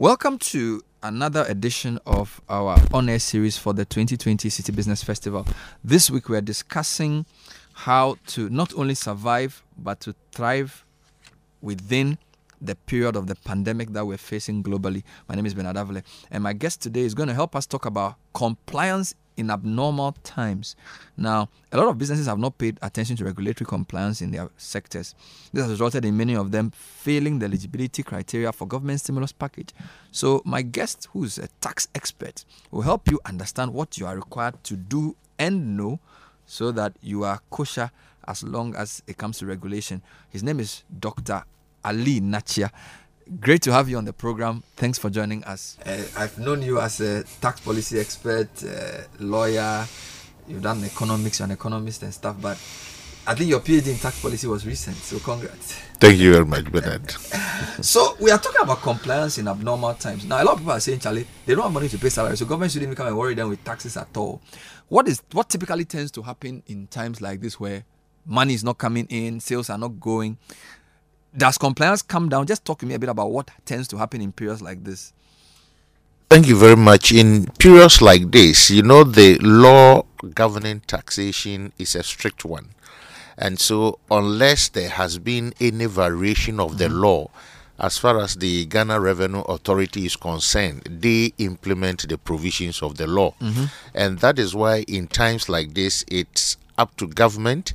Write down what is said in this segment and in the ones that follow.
Welcome to another edition of our on air series for the 2020 Citi Business Festival. This week we are discussing how to not only survive but to thrive within the period of the pandemic that we're facing globally. My name is Bernard Avle, and my guest today is going to help us talk about compliance in abnormal times. Now, a lot of businesses have not paid attention to regulatory compliance in their sectors. This has resulted in many of them failing the eligibility criteria for government stimulus package. So, my guest, who's a tax expert, will help you understand what you are required to do and know so that you are kosher as long as it comes to regulation. His name is Dr. Ali-Nakyea. Great to have you on the program. Thanks for joining us. Uh, I've known you as a tax policy expert, uh, lawyer. You've done economics, you're an economist and stuff, but I think your PhD in tax policy was recent, so congrats. Thank you very much, Bernard. so we are talking about compliance in abnormal times. Now a lot of people are saying, Charlie, they don't have money to pay salary, so government shouldn't even come and worry them with taxes at all. What is what typically tends to happen in times like this where money is not coming in, sales are not going? Does compliance come down? Just talk to me a bit about what tends to happen in periods like this. Thank you very much. In periods like this, you know, the law governing taxation is a strict one. And so, unless there has been any variation of the mm-hmm. law, as far as the Ghana Revenue Authority is concerned, they implement the provisions of the law. Mm-hmm. And that is why, in times like this, it's up to government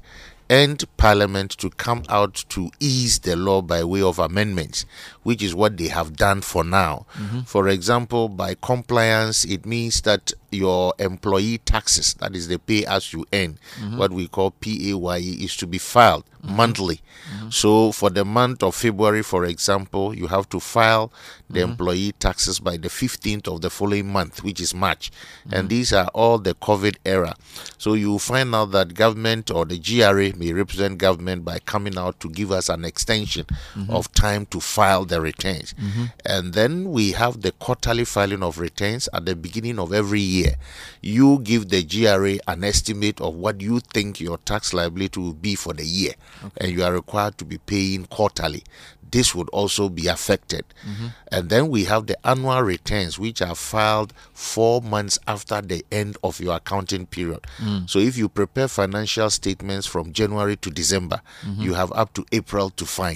and Parliament to come out to ease the law by way of amendments, which is what they have done for now. Mm-hmm. For example, by compliance, it means that your employee taxes, that is the pay as you earn, mm-hmm. what we call PAYE, is to be filed mm-hmm. monthly. Mm-hmm. So for the month of February, for example, you have to file the mm-hmm. employee taxes by the 15th of the following month, which is March. And mm-hmm. these are all the COVID era. So you find out that government or the GRA may represent government by coming out to give us an extension mm-hmm. of time to file the returns. And then we have the quarterly filing of returns at the beginning of every year. You give the GRA an estimate of what you think your tax liability will be for the year okay. and you are required to be paying quarterly this would also be affected. Mm-hmm. And then we have the annual returns, which are filed four months after the end of your accounting period. Mm. So if you prepare financial statements from January to December, mm-hmm. you have up to April to file.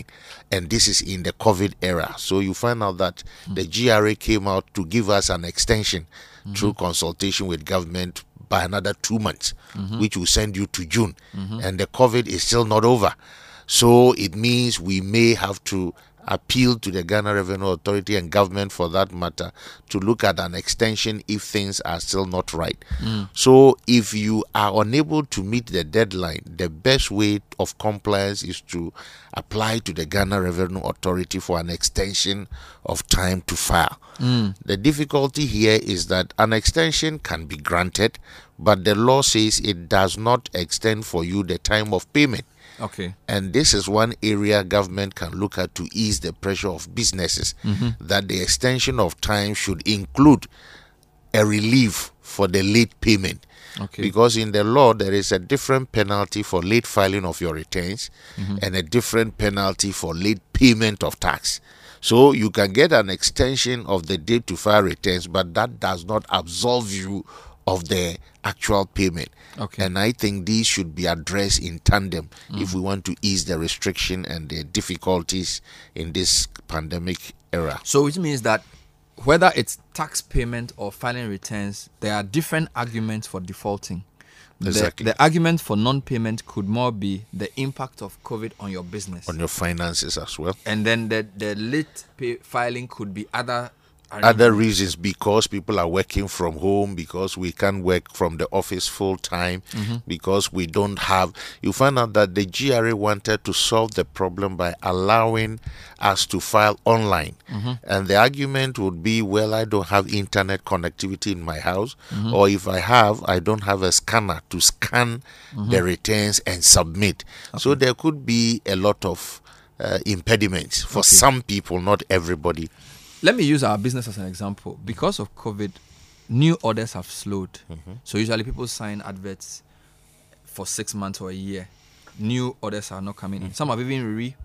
And this is in the COVID era. So you find out that mm. the GRA came out to give us an extension mm-hmm. through consultation with government by another two months, mm-hmm. which will send you to June. Mm-hmm. And the COVID is still not over. So it means we may have to appeal to the Ghana Revenue Authority and government for that matter to look at an extension if things are still not right. Mm. So if you are unable to meet the deadline, the best way of compliance is to apply to the Ghana Revenue Authority for an extension of time to file. Mm. The difficulty here is that an extension can be granted, but the law says it does not extend for you the time of payment. Okay. And this is one area government can look at to ease the pressure of businesses mm-hmm. that the extension of time should include a relief for the late payment. Okay. Because in the law, there is a different penalty for late filing of your returns mm-hmm. and a different penalty for late payment of tax. So you can get an extension of the date to file returns, but that does not absolve you of the actual payment. Okay. And I think these should be addressed in tandem mm. if we want to ease the restriction and the difficulties in this pandemic era. So which means that whether it's tax payment or filing returns, there are different arguments for defaulting. Exactly. The, the argument for non-payment could more be the impact of COVID on your business, on your finances as well, and then the the late pay filing could be other other reasons because people are working from home because we can't work from the office full time mm-hmm. because we don't have you find out that the GRA wanted to solve the problem by allowing us to file online mm-hmm. and the argument would be well I don't have internet connectivity in my house mm-hmm. or if I have I don't have a scanner to scan the mm-hmm. returns and submit okay. so there could be a lot of uh, impediments for okay. some people not everybody let me use our business as an example. Because of COVID, new orders have slowed. Mm-hmm. So usually people sign adverts for six months or a year. New orders are not coming mm-hmm. in. Some have even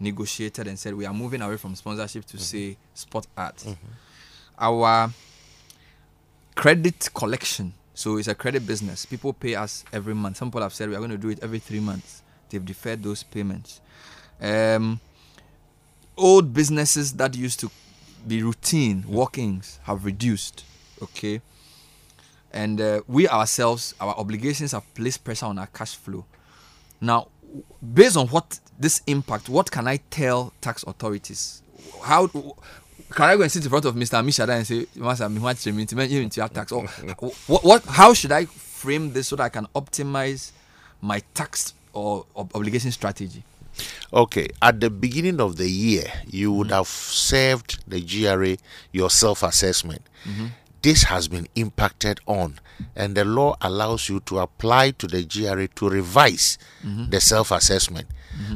renegotiated and said we are moving away from sponsorship to say sport art. Our credit collection. So it's a credit business. People pay us every month. Some people have said we are going to do it every three months. They've deferred those payments. Um, old businesses that used to be routine walk-ins have reduced. Okay, and uh, we ourselves, our obligations have placed pressure on our cash flow. Now, based on what this impact, what can I tell tax authorities? How can I go and sit in front of Mr. Ammishaddai and say, Master, me want to meet tax? Or what, what? How should I frame this so that I can optimize my tax or ob- obligation strategy? Okay, at the beginning of the year, you would mm-hmm. have served the GRA your self assessment. Mm-hmm. This has been impacted on, and the law allows you to apply to the GRA to revise mm-hmm. the self assessment.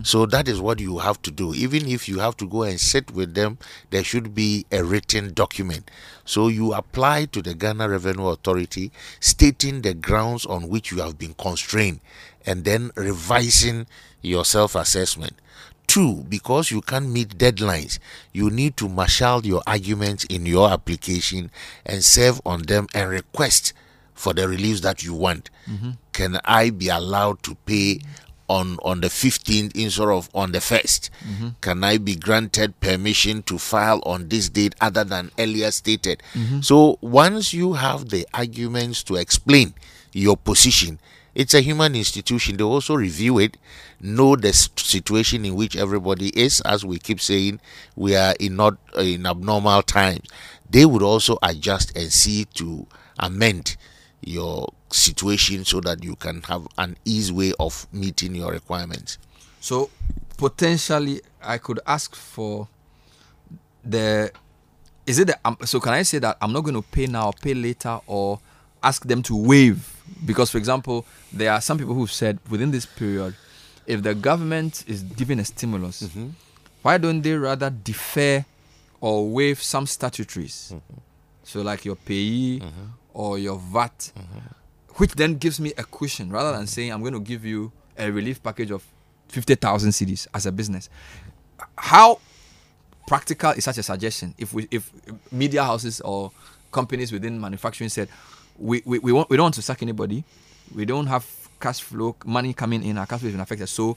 So that is what you have to do. Even if you have to go and sit with them, there should be a written document. So you apply to the Ghana Revenue Authority stating the grounds on which you have been constrained and then revising your self assessment. Two, because you can't meet deadlines, you need to marshal your arguments in your application and serve on them and request for the reliefs that you want. Mm-hmm. Can I be allowed to pay on on the 15th instead of on the 1st? Mm-hmm. Can I be granted permission to file on this date other than earlier stated? Mm-hmm. So once you have the arguments to explain your position, it's a human institution. They also review it, know the situation in which everybody is. As we keep saying, we are in not in abnormal times. They would also adjust and see to amend your situation so that you can have an easy way of meeting your requirements. So potentially, I could ask for the. Is it the? Um, so can I say that I'm not going to pay now, or pay later, or ask them to waive? Because, for example, there are some people who've said within this period, if the government is giving a stimulus, mm-hmm. why don't they rather defer or waive some statutories? Mm-hmm. So, like your payee mm-hmm. or your VAT, which then gives me a cushion rather than saying I'm going to give you a relief package of 50,000 cedis as a business. How practical is such a suggestion? If we if media houses or companies within manufacturing said we, we, we want we don't want to sack anybody. We don't have cash flow money coming in our cash flow is been affected. So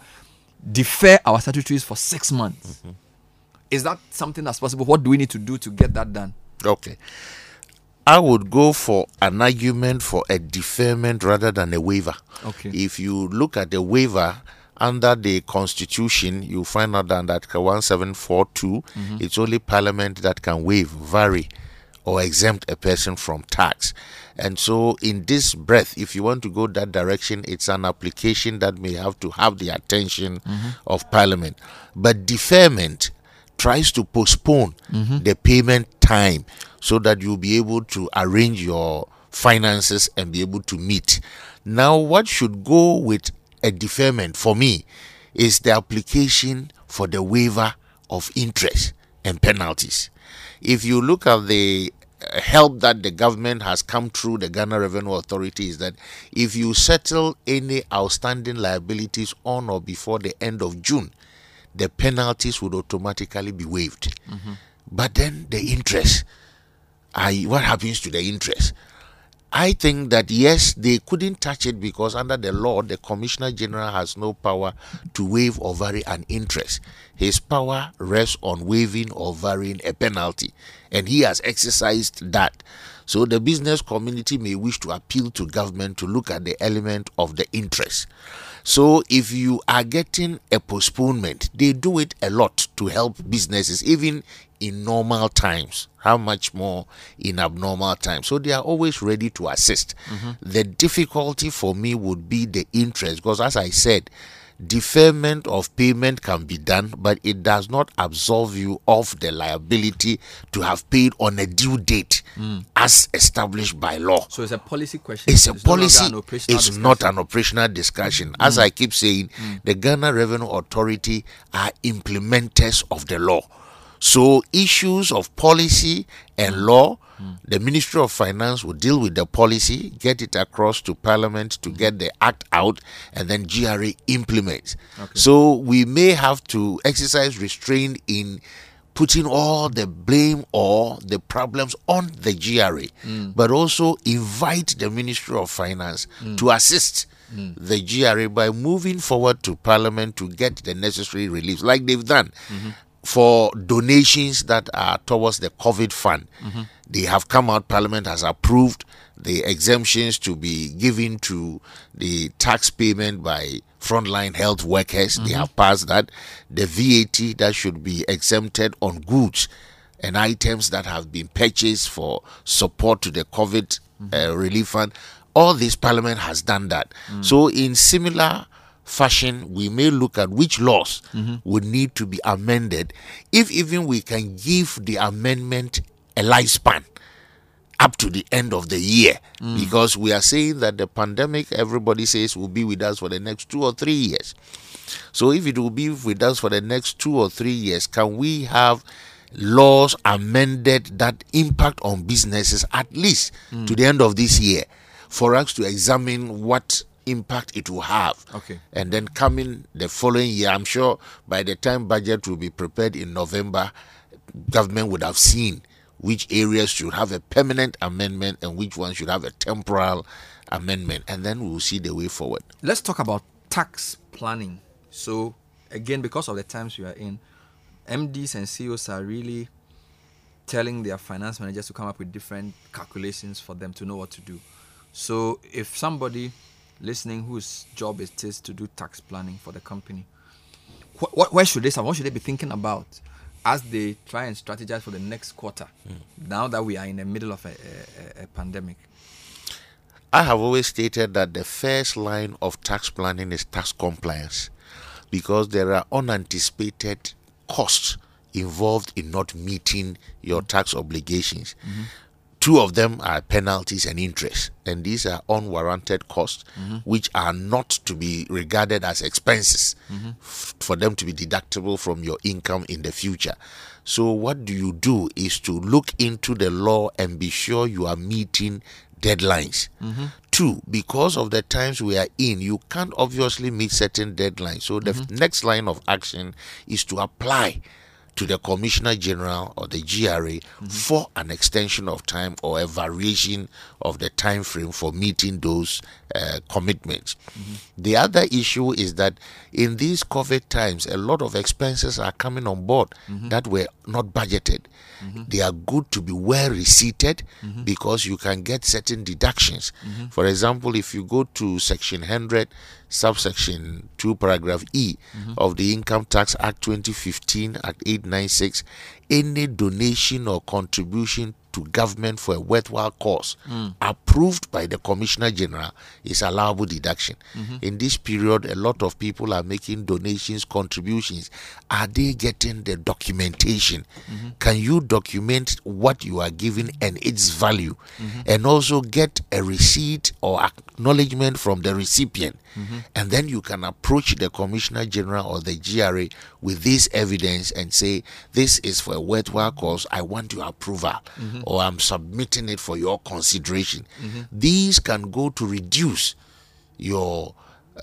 defer our statutories for six months. Mm-hmm. Is that something that's possible? What do we need to do to get that done? Okay. I would go for an argument for a deferment rather than a waiver. Okay. If you look at the waiver under the constitution, you find out that Article 1742, mm-hmm. it's only parliament that can waive, vary, or exempt a person from tax. And so, in this breath, if you want to go that direction, it's an application that may have to have the attention mm-hmm. of parliament. But deferment tries to postpone mm-hmm. the payment time so that you'll be able to arrange your finances and be able to meet. Now, what should go with a deferment for me is the application for the waiver of interest and penalties. If you look at the uh, help that the government has come through the Ghana Revenue Authority is that if you settle any outstanding liabilities on or before the end of June, the penalties would automatically be waived. But then the interest, I, what happens to the interest? I think that yes, they couldn't touch it because under the law, the Commissioner General has no power to waive or vary an interest. His power rests on waiving or varying a penalty, and he has exercised that. So the business community may wish to appeal to government to look at the element of the interest. So if you are getting a postponement, they do it a lot to help businesses, even in normal times. How much more in abnormal times? So they are always ready to assist. Mm-hmm. The difficulty for me would be the interest, because as I said, deferment of payment can be done, but it does not absolve you of the liability to have paid on a due date hmm. as established by law. so it's a policy question It's a policy. It's discussion. not an operational discussion. As hmm. I keep saying, hmm. the Ghana Revenue Authority are implementers of the law. So issues of policy and law The Ministry of Finance will deal with the policy, get it across to Parliament to get the act out, and then GRA implements. So we may have to exercise restraint in putting all the blame or the problems on the GRA, mm. but also invite the Ministry of Finance mm. to assist mm. the GRA by moving forward to Parliament to get the necessary relief, like they've done mm-hmm. for donations that are towards the COVID fund. Mm-hmm. They have come out, Parliament has approved the exemptions to be given to the tax payment by frontline health workers. They mm-hmm. have passed that. The VAT that should be exempted on goods and items that have been purchased for support to the COVID mm-hmm. uh, relief fund. All this Parliament has done that. Mm. So, in similar fashion, we may look at which laws mm-hmm. would need to be amended if even we can give the amendment a lifespan up to the end of the year. Mm. Because we are saying that the pandemic everybody says will be with us for the next two or three years. So if it will be with us for the next two or three years can we have laws amended that impact on businesses at least mm. to the end of this year for us to examine what impact it will have? Okay. and then coming the following year i'm sure by the time budget will be prepared in november government would have seen which areas should have a permanent amendment and which ones should have a temporal amendment and then we will see the way forward Let's talk about tax planning. So, again, because of the times we are in, MDs and CEOs are really telling their finance managers to come up with different calculations for them to know what to do. So, if somebody listening whose job it is to do tax planning for the company, wh- what, where should they start? What should they be thinking about as they try and strategize for the next quarter? Now that we are in the middle of a, a, a- pandemic. I have always stated that the first line of tax planning is tax compliance because there are unanticipated costs involved in not meeting your tax obligations. Mm-hmm. Two of them are penalties and interest, and these are unwarranted costs mm-hmm. which are not to be regarded as expenses mm-hmm. f- for them to be deductible from your income in the future. So, what do you do is to look into the law and be sure you are meeting deadlines. Mm-hmm. Two, because of the times we are in, you can't obviously meet certain deadlines. So the f- next line of action is to apply to the Commissioner General or the GRA mm-hmm. for an extension of time or a variation of the time frame for meeting those uh, commitments. Mm-hmm. The other issue is that in these COVID times, a lot of expenses are coming on board mm-hmm. that were not budgeted. Mm-hmm. They are good to be well receipted because you can get certain deductions. For example, if you go to section 100, subsection 2, paragraph E of the Income Tax Act 2015, Act 896, any donation or contribution to government for a worthwhile cause hmm. approved by the Commissioner General is allowable deduction. Mm-hmm. In this period, a lot of people are making donations, contributions. Are they getting the documentation? Mm-hmm. Can you document what you are giving and its value? Mm-hmm. And also get a receipt or acknowledgement from the recipient. And then you can approach the Commissioner General or the GRA with this evidence and say, This is for a worthwhile cause. I want your approval, mm-hmm. or I'm submitting it for your consideration. Mm-hmm. These can go to reduce your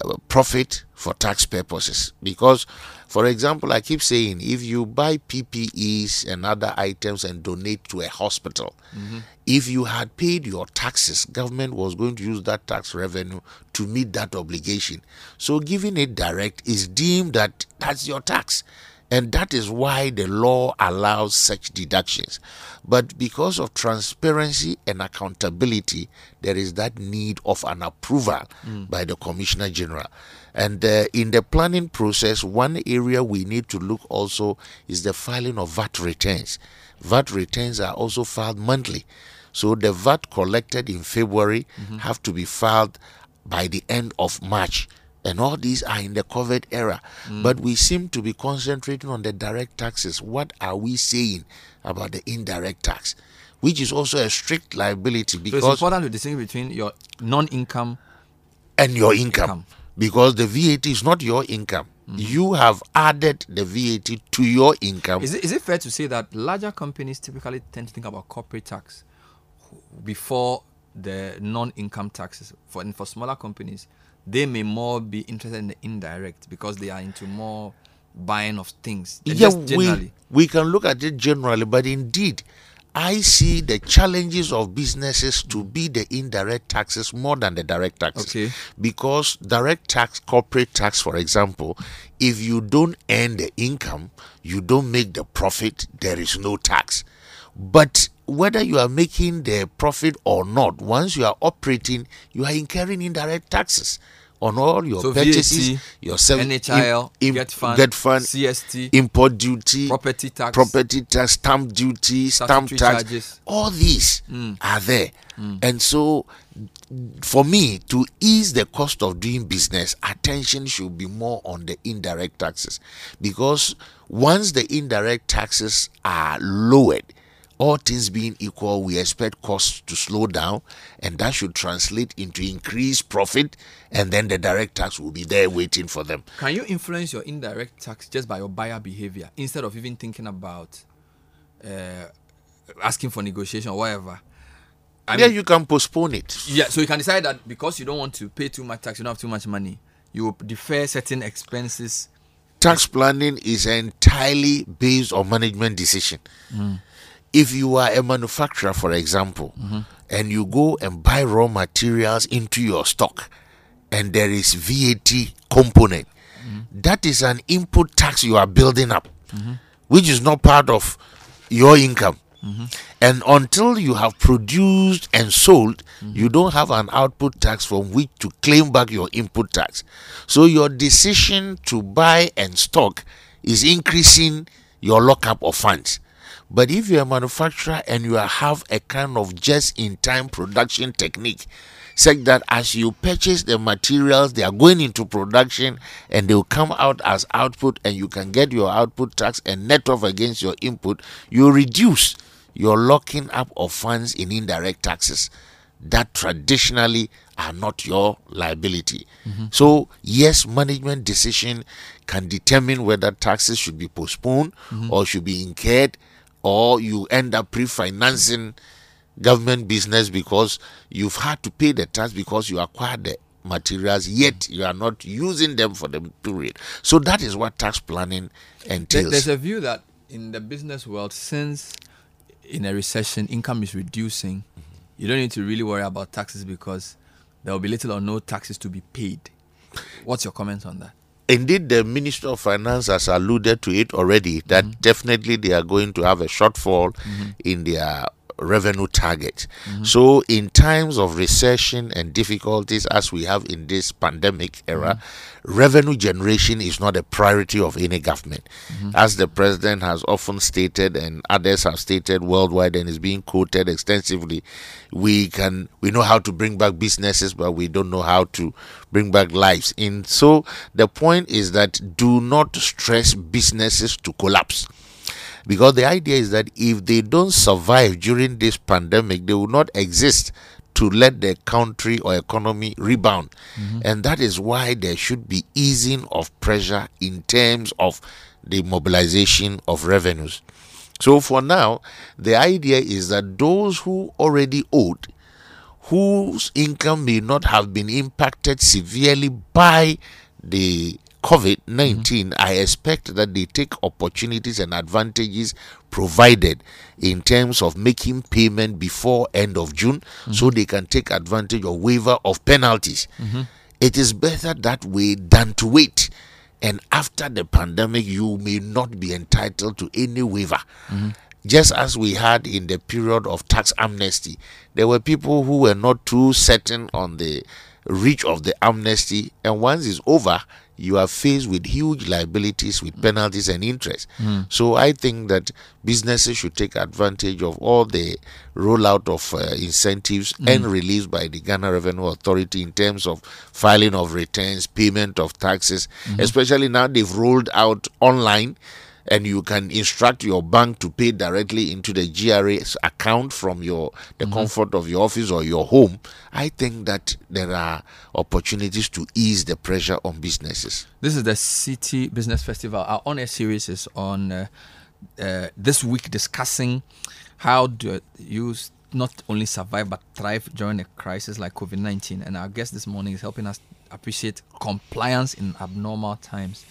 Uh, profit for tax purposes. Because for example i keep saying if you buy ppes and other items and donate to a hospital mm-hmm. if you had paid your taxes government was going to use that tax revenue to meet that obligation. So giving it direct is deemed that that's your tax and that is why the law allows such deductions. But because of transparency and accountability, there is that need of an approval by the Commissioner General. And uh, in the planning process, one area we need to look also is the filing of VAT returns. VAT returns are also filed monthly. So the VAT collected in February have to be filed by the end of March and all these are in the COVID era. Mm. But we seem to be concentrating on the direct taxes. What are we saying about the indirect tax? Which is also a strict liability So it's because important to distinguish between your non-income. and your income. Income. Because the VAT is not your income. Mm. You have added the VAT to your income. Is it, is it fair to say that larger companies typically tend to think about corporate tax, before the non-income taxes for and for smaller companies they may more be interested in the indirect because they are into more buying of things yeah, we, we can look at it generally, but indeed, I see the challenges of businesses to be the indirect taxes more than the direct taxes. Okay. Because direct tax, corporate tax, for example, if you don't earn the income, you don't make the profit, there is no tax. But whether you are making the profit or not, once you are operating, you are incurring indirect taxes on all your So purchases, VAT, your sev- NHIL, im- im- GETFund, get fund, CST, import duty, property tax, property tax, stamp duty, stamp tax, charges. all these hmm. are there. Hmm. And so, for me, to ease the cost of doing business, attention should be more on the indirect taxes. Because once the indirect taxes are lowered, all things being equal, we expect costs to slow down, and that should translate into increased profit, and then the direct tax will be there waiting for them. Can you influence your indirect tax just by your buyer behavior instead of even thinking about uh, asking for negotiation or whatever? I yeah, mean, you can postpone it. yeah, so you can decide that because you don't want to pay too much tax, you don't have too much money, you will defer certain expenses. tax planning is entirely based on management decision. If you are a manufacturer, for example, mm-hmm. and you go and buy raw materials into your stock, and there is VAT component, mm-hmm. that is an input tax you are building up, mm-hmm. which is not part of your income. And until you have produced and sold, you don't have an output tax from which to claim back your input tax. So your decision to buy and stock is increasing your lockup of funds. But if you're a manufacturer and you have a kind of just in time production technique, such that as you purchase the materials, they are going into production and they will come out as output, and you can get your output tax and net off against your input, you reduce your locking up of funds in indirect taxes that traditionally are not your liability. Mm-hmm. So, yes, management decision can determine whether taxes should be postponed mm-hmm. or should be incurred, or you end up pre-financing government business because you've had to pay the tax because you acquired the materials yet you are not using them for the period so that is what tax planning entails There's a view that in the business world, since in a recession income is reducing, mm-hmm. you don't need to really worry about taxes because there will be little or no taxes to be paid. What's your comment on that? Indeed, the Minister of Finance has alluded to it already that mm-hmm. definitely they are going to have a shortfall mm-hmm. in their revenue target. Mm-hmm. So, in times of recession and difficulties, as we have in this pandemic era, mm-hmm. revenue generation is not a priority of any government. Mm-hmm. As the president has often stated, and others have stated worldwide, and is being quoted extensively, we can we know how to bring back businesses, but we don't know how to bring back lives. And so, the point is that do not stress businesses to collapse because the idea is that if they don't survive during this pandemic, they will not exist to let the country or economy rebound. Mm-hmm. And that is why there should be easing of pressure in terms of the mobilization of revenues. So for now, the idea is that those who already owed, whose income may not have been impacted severely by the COVID 19, I expect that they take opportunities and advantages provided in terms of making payment before end of June so mm-hmm. they can take advantage of waiver of penalties. Mm-hmm. It is better that way than to wait. And after the pandemic, you may not be entitled to any waiver mm-hmm. just as we had in the period of tax amnesty, there were people who were not too certain on the reach of the amnesty, and once it's over, you are faced with huge liabilities with penalties and interest. Hmm. So I think that businesses should take advantage of all the rollout of uh, incentives hmm. and released by the Ghana Revenue Authority in terms of filing of returns, payment of taxes, hmm. especially now they've rolled out online and you can instruct your bank to pay directly into the GRA's account from your the comfort of your office or your home, I think that there are opportunities to ease the pressure on businesses. This is the Citi Business Festival. Our on air series is on uh, uh, this week discussing how do you not only survive but thrive during a crisis like COVID 19. And our guest this morning is helping us appreciate compliance in abnormal times.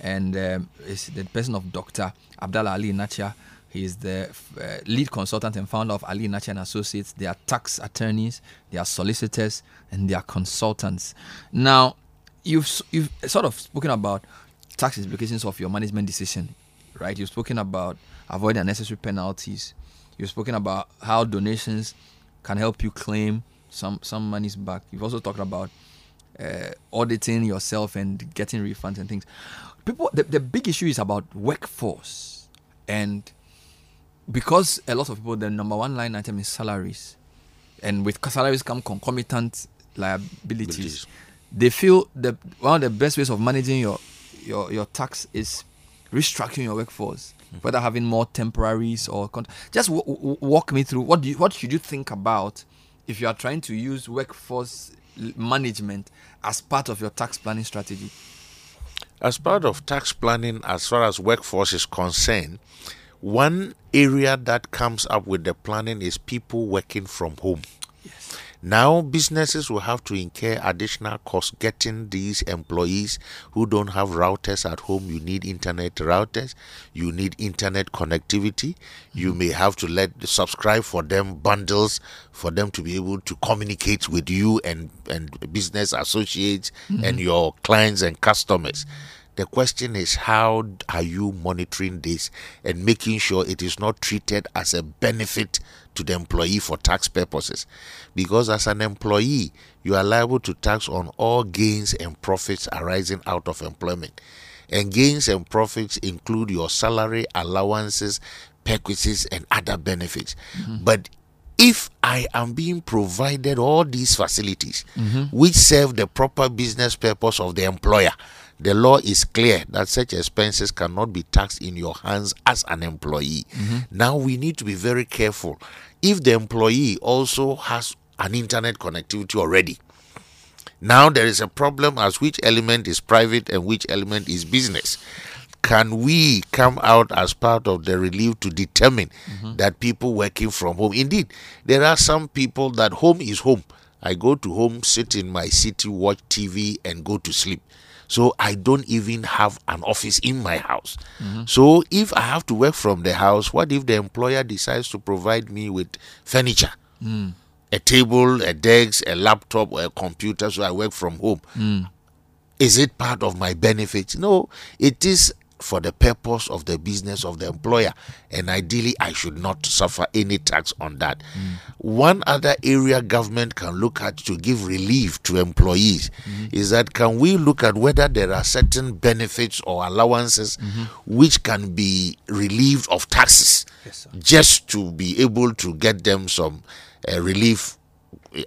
And um, it's the person of Dr. Abdallah Ali-Nakyea. He is the uh, lead consultant and founder of Ali-Nakyea and Associates. They are tax attorneys, they are solicitors, and they are consultants. Now, you've you've sort of spoken about tax implications of your management decision, right? You've spoken about avoiding unnecessary penalties. You've spoken about how donations can help you claim some some monies back. You've also talked about uh, auditing yourself and getting refunds and things. People, the, the big issue is about workforce, and because a lot of people, the number one line item is salaries, and with salaries come concomitant liabilities. Abilities. They feel that one of the best ways of managing your your your tax is restructuring your workforce, mm-hmm. whether having more temporaries or con- just w- w- walk me through what do you, what should you think about if you are trying to use workforce management as part of your tax planning strategy. As part of tax planning, as far as workforce is concerned, one area that comes up with the planning is people working from home. Yes. Now, businesses will have to incur additional costs getting these employees who don't have routers at home. You need internet routers, you need internet connectivity. You mm-hmm. may have to let subscribe for them bundles for them to be able to communicate with you and, and business associates and mm-hmm. your clients and customers. The question is, how are you monitoring this and making sure it is not treated as a benefit to the employee for tax purposes? Because as an employee, you are liable to tax on all gains and profits arising out of employment. And gains and profits include your salary, allowances, perquisites, and other benefits. Mm-hmm. But if I am being provided all these facilities mm-hmm. which serve the proper business purpose of the employer, the law is clear that such expenses cannot be taxed in your hands as an employee. Mm-hmm. Now we need to be very careful. If the employee also has an internet connectivity already, now there is a problem as which element is private and which element is business. Can we come out as part of the relief to determine mm-hmm. that people working from home? Indeed, there are some people that home is home. I go to home, sit in my city, watch TV, and go to sleep. So I don't even have an office in my house. Mm-hmm. So if I have to work from the house, what if the employer decides to provide me with furniture? Mm. a table, a desk, a laptop, or a computer, so I work from home. Mm. Is it part of my benefits? No, it is for the purpose of the business of the employer, and ideally, I should not suffer any tax on that. One other area government can look at to give relief to employees is that can we look at whether there are certain benefits or allowances which can be relieved of taxes Yes, just to be able to get them some uh, relief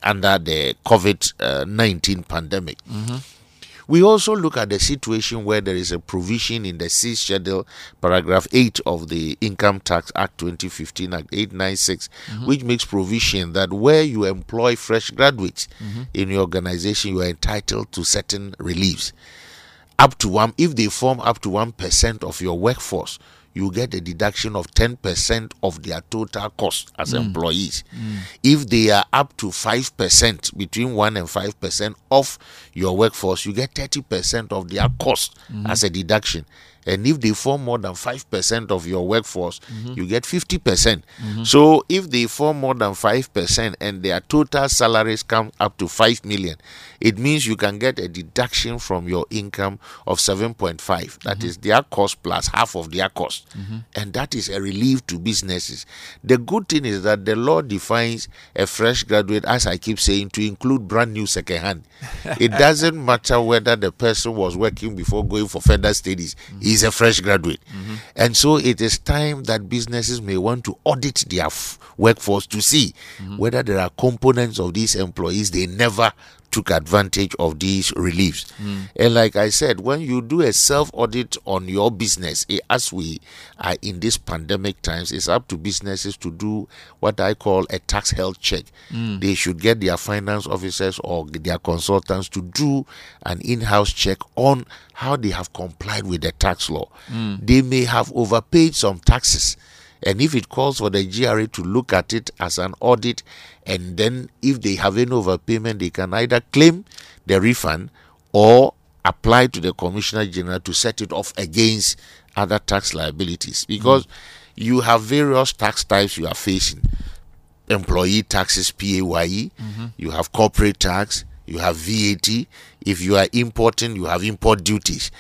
under the COVID uh, 19 pandemic. We also look at the situation where there is a provision in the sixth schedule, paragraph 8 of the Income Tax Act 2015, Act 896, mm-hmm. which makes provision that where you employ fresh graduates mm-hmm. in your organization, you are entitled to certain reliefs. Up to one if they form up to one percent of your workforce you get a deduction of 10% of their total cost as hmm. employees. Hmm. If they are up to 5% between 1 and 5% of your workforce you get 30% of their cost hmm. as a deduction and if they form more than 5% of your workforce mm-hmm. you get 50%. Mm-hmm. So if they form more than 5% and their total salaries come up to 5 million it means you can get a deduction from your income of 7.5 That mm-hmm. is their cost plus half of their cost. And that is a relief to businesses. The good thing is that the law defines a fresh graduate as i keep saying to include brand new second hand it doesn't matter whether the person was working before going for further studies he's a fresh graduate. Mm-hmm. And so it is time that businesses may want to audit their f- workforce to see mm-hmm. whether there are components of these employees they never took advantage of these reliefs. And like I said, when you do a self audit on your business, eh, as we are in these pandemic times, it's up to businesses to do what I call a tax health check. They should get their finance officers or their consultants to do an in house check on how they have complied with the tax law. They may have overpaid some taxes And if it calls for the GRA to look at it as an audit, and then if they have any overpayment, they can either claim the refund or apply to the Commissioner General to set it off against other tax liabilities. Because mm. you have various tax types you are facing employee taxes, PAYE, mm-hmm. you have corporate tax, you have VAT. If you are importing, you have import duties.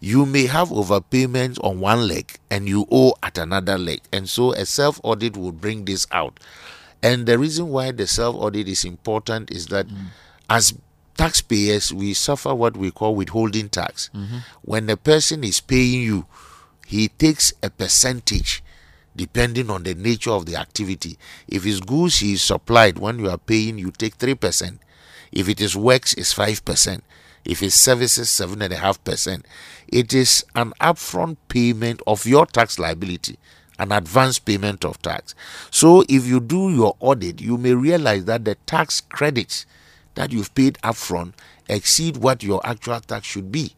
You may have overpayments on one leg and you owe at another leg. And so a self audit will bring this out. And the reason why the self audit is important is that mm. as taxpayers, we suffer what we call withholding tax. Mm-hmm. When a person is paying you, he takes a percentage depending on the nature of the activity. If it's goods he is supplied, when you are paying, you take 3%. If it is works, it's 5%. If it's services, 7.5%. It is an upfront payment of your tax liability, an advance payment of tax. So if you do your audit, you may realize that the tax credits that you've paid upfront exceed what your actual tax should be.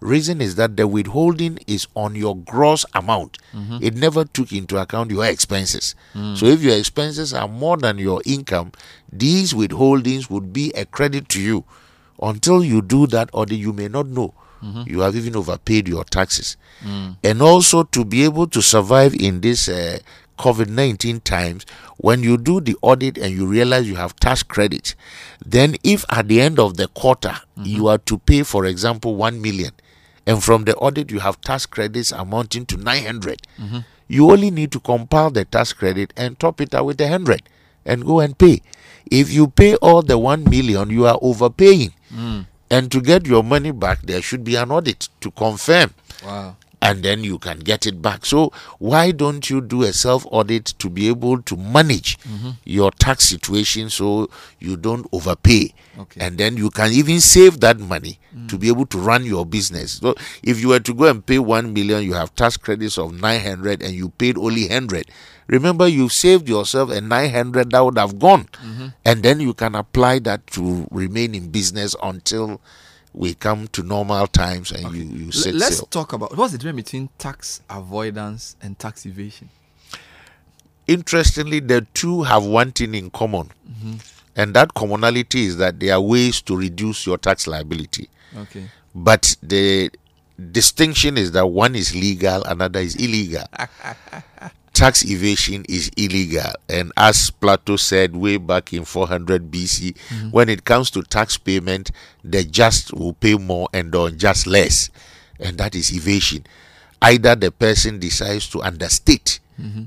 Reason is that the withholding is on your gross amount. Mm-hmm. It never took into account your expenses. Mm. So if your expenses are more than your income, these withholdings would be a credit to you. Until you do that audit, you may not know Mm-hmm. you have even overpaid your taxes. Mm. And also to be able to survive in this uh, COVID 19 times, when you do the audit and you realize you have tax credits, then if at the end of the quarter mm-hmm. you are to pay, for example, 1 million, and from the audit you have tax credits amounting to 900, mm-hmm. you only need to compile the tax credit and top it up with a 100 and go and pay. If you pay all the 1 million, you are overpaying. Mm. And to get your money back, there should be an audit to confirm Wow. And then you can get it back. So why don't you do a self audit to be able to manage mm-hmm. your tax situation so you don't overpay? Okay. And then you can even save that money mm. to be able to run your business. So if you were to go and pay 1 million, you have tax credits of 900 and you paid only 100. Remember, you saved yourself a 900 that would have gone. Mm-hmm. And then you can apply that to remain in business until we come to normal times and you, you L- let's talk about what's the difference between tax avoidance and tax evasion. Interestingly, the two have one thing in common. Mm-hmm. And that commonality is that there are ways to reduce your tax liability. Okay. But the distinction is that one is legal, another is illegal. tax evasion is illegal. And as Plato said way back in 400 BC, mm-hmm. when it comes to tax payment, the just will pay more and the unjust less. And that is evasion. Either the person decides to understate mm-hmm.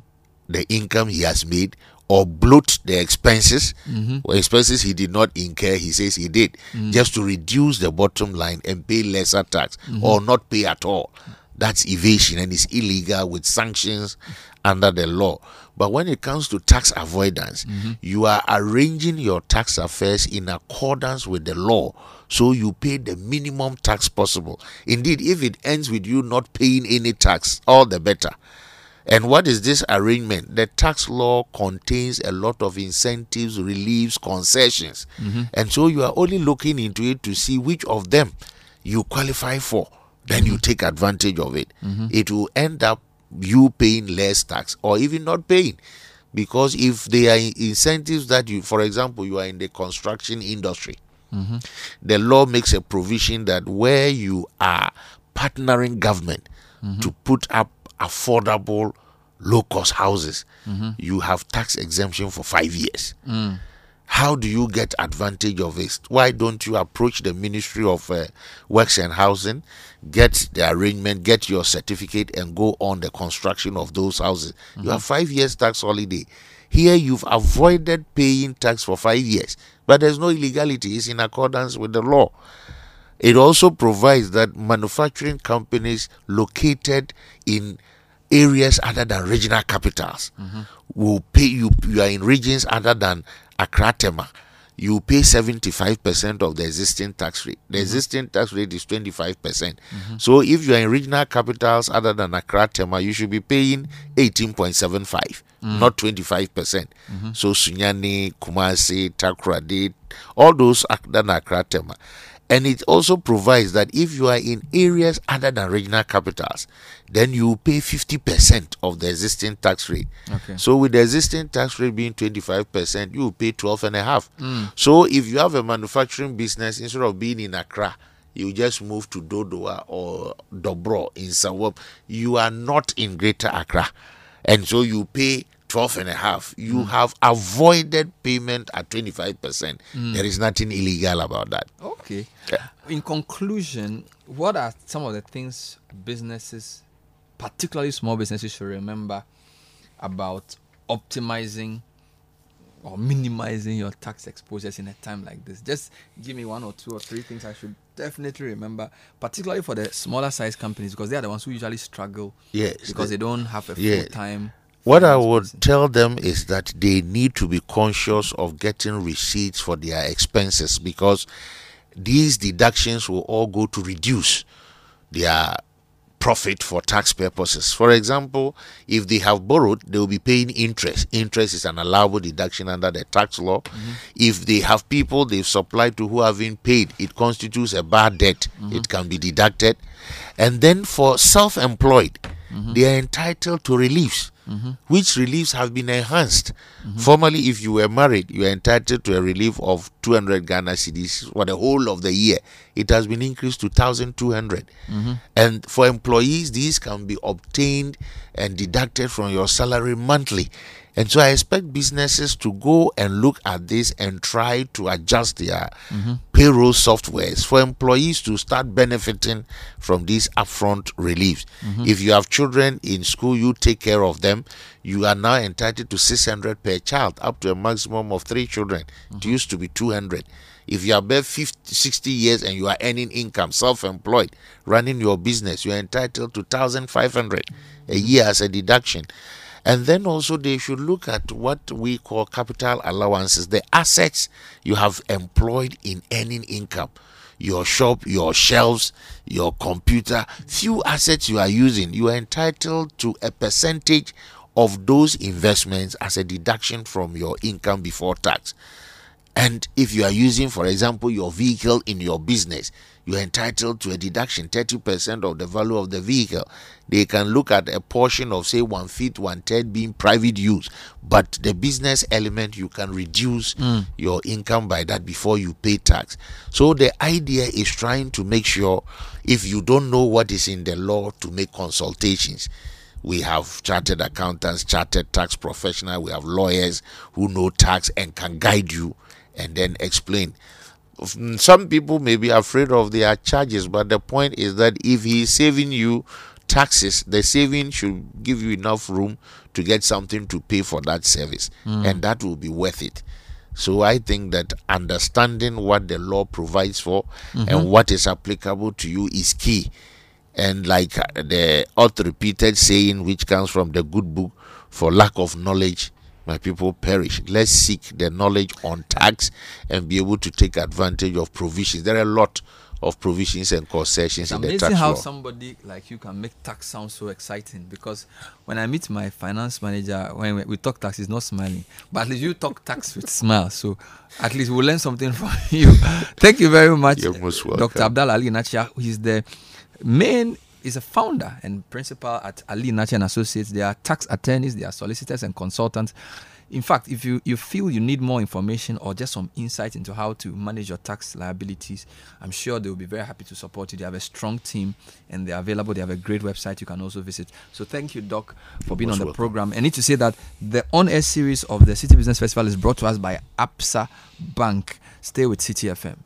the income he has made or bloat the expenses. Mm-hmm. Or expenses he did not incur he says he did mm. just to reduce the bottom line and pay lesser tax or not pay at all that's evasion and it's illegal with sanctions under the law but when it comes to tax avoidance mm-hmm. you are arranging your tax affairs in accordance with the law so you pay the minimum tax possible indeed if it ends with you not paying any tax all the better and what is this arrangement? The tax law contains a lot of incentives, reliefs, concessions. Mm-hmm. And so you are only looking into it to see which of them you qualify for. Then you take advantage of it. Mm-hmm. It will end up you paying less tax or even not paying. Because if there are incentives that you, for example, you are in the construction industry, mm-hmm. the law makes a provision that where you are partnering government mm-hmm. to put up affordable low cost houses you have tax exemption for 5 years mm. How do you get advantage of this why don't you approach the ministry of uh, works and housing get the arrangement get your certificate and go on the construction of those houses? You have 5 years tax holiday. Here you've avoided paying tax for 5 years but there's no illegality. It's in accordance with the law. It also provides that manufacturing companies located in areas other than regional capitals will pay you. You are in regions other than Accra Tema. You pay 75% of the existing tax rate. The mm-hmm. existing tax rate is 25%. percent mm-hmm. So if you are in regional capitals other than Accra Tema, you should be paying 18.75, mm-hmm. not 25%. percent So Sunyani, Kumasi, Takoradi, all those other than Accra Tema. And it also provides that if you are in areas other than regional capitals, then you pay 50% of the existing tax rate. Okay. So with the existing tax rate being 25%, you will pay 12 and a half. Hmm. So if you have a manufacturing business, instead of being in Accra, you just move to Dodowa or Dobro in Nsawam, you are not in Greater Accra. And so you pay 12 and a half. You mm. have avoided payment at 25%. Mm. There is nothing illegal about that. Okay. In conclusion, what are some of the things businesses, particularly small businesses, should remember about optimizing or minimizing your tax exposures in a time like this? Just give me one or two or three things I should definitely remember, particularly for the smaller size companies, because they are the ones who usually struggle Yes. because they don't have a Yeah. full time. What I would tell them is that they need to be conscious of getting receipts for their expenses because these deductions will all go to reduce their profit for tax purposes. For example, if they have borrowed, they will be paying interest. Interest is an allowable deduction under the tax law. Mm-hmm. If they have people they've supplied to who haven't paid, it constitutes a bad debt. Mm-hmm. It can be deducted. And then for self employed, mm-hmm. they are entitled to reliefs, which reliefs have been enhanced. Formerly, if you were married, you are entitled to a relief of 200 Ghana cedis for the whole of the year. It has been increased to 1,200. And for employees, these can be obtained and deducted from your salary monthly. And so I expect businesses to go and look at this and try to adjust their mm-hmm. payroll softwares for employees to start benefiting from these upfront reliefs. Mm-hmm. If you have children in school, you take care of them. You are now entitled to 600 per child, up to a maximum of three children. It mm-hmm. used to be 200. If you are above 50, 60 years and you are earning income, self-employed, running your business, you are entitled to 1,500 a year as a deduction. And then also they should look at what we call capital allowances, the assets you have employed in earning income. Your shop, your shelves, your computer, few assets you are using, you are entitled to a percentage of those investments as a deduction from your income before tax. And if you are using, for example, your vehicle in your business, you are entitled to a deduction 30% of the value of the vehicle. They can look at a portion of, say, one fifth, one third being private use, but the business element you can reduce hmm. your income by that before you pay tax. So the idea is trying to make sure if you don't know what is in the law to make consultations we have chartered accountants, chartered tax professionals, we have lawyers who know tax and can guide you and then explain. Some people may be afraid of their charges, but the point is that if he is saving you taxes, the saving should give you enough room to get something to pay for that service, and that will be worth it. So I think that understanding what the law provides for and what is applicable to you is key. And like uh, the oft repeated saying, which comes from the good book, for lack of knowledge, my people perish. Let's seek the knowledge on tax and be able to take advantage of provisions. There are a lot of provisions and concessions It's in the tax how somebody like you can make tax sound so exciting because when I meet my finance manager, when we, we talk tax, he's not smiling. But at least you talk tax with smile. So at least we'll learn something from you. Thank you very much, You're most welcome. Dr. Abdal Ali-Nakyea. He's the main, is a founder and principal at Ali-Nakyea and Associates. They are tax attorneys, they are solicitors and consultants. In fact, if you, you feel you need more information or just some insight into how to manage your tax liabilities, I'm sure they will be very happy to support you. They have a strong team and they're available. They have a great website you can also visit. So thank you, Doc, for being Most on the welcome. program. I need to say that the on air series of the Citi Business Festival is brought to us by Absa Bank. Stay with Citi FM.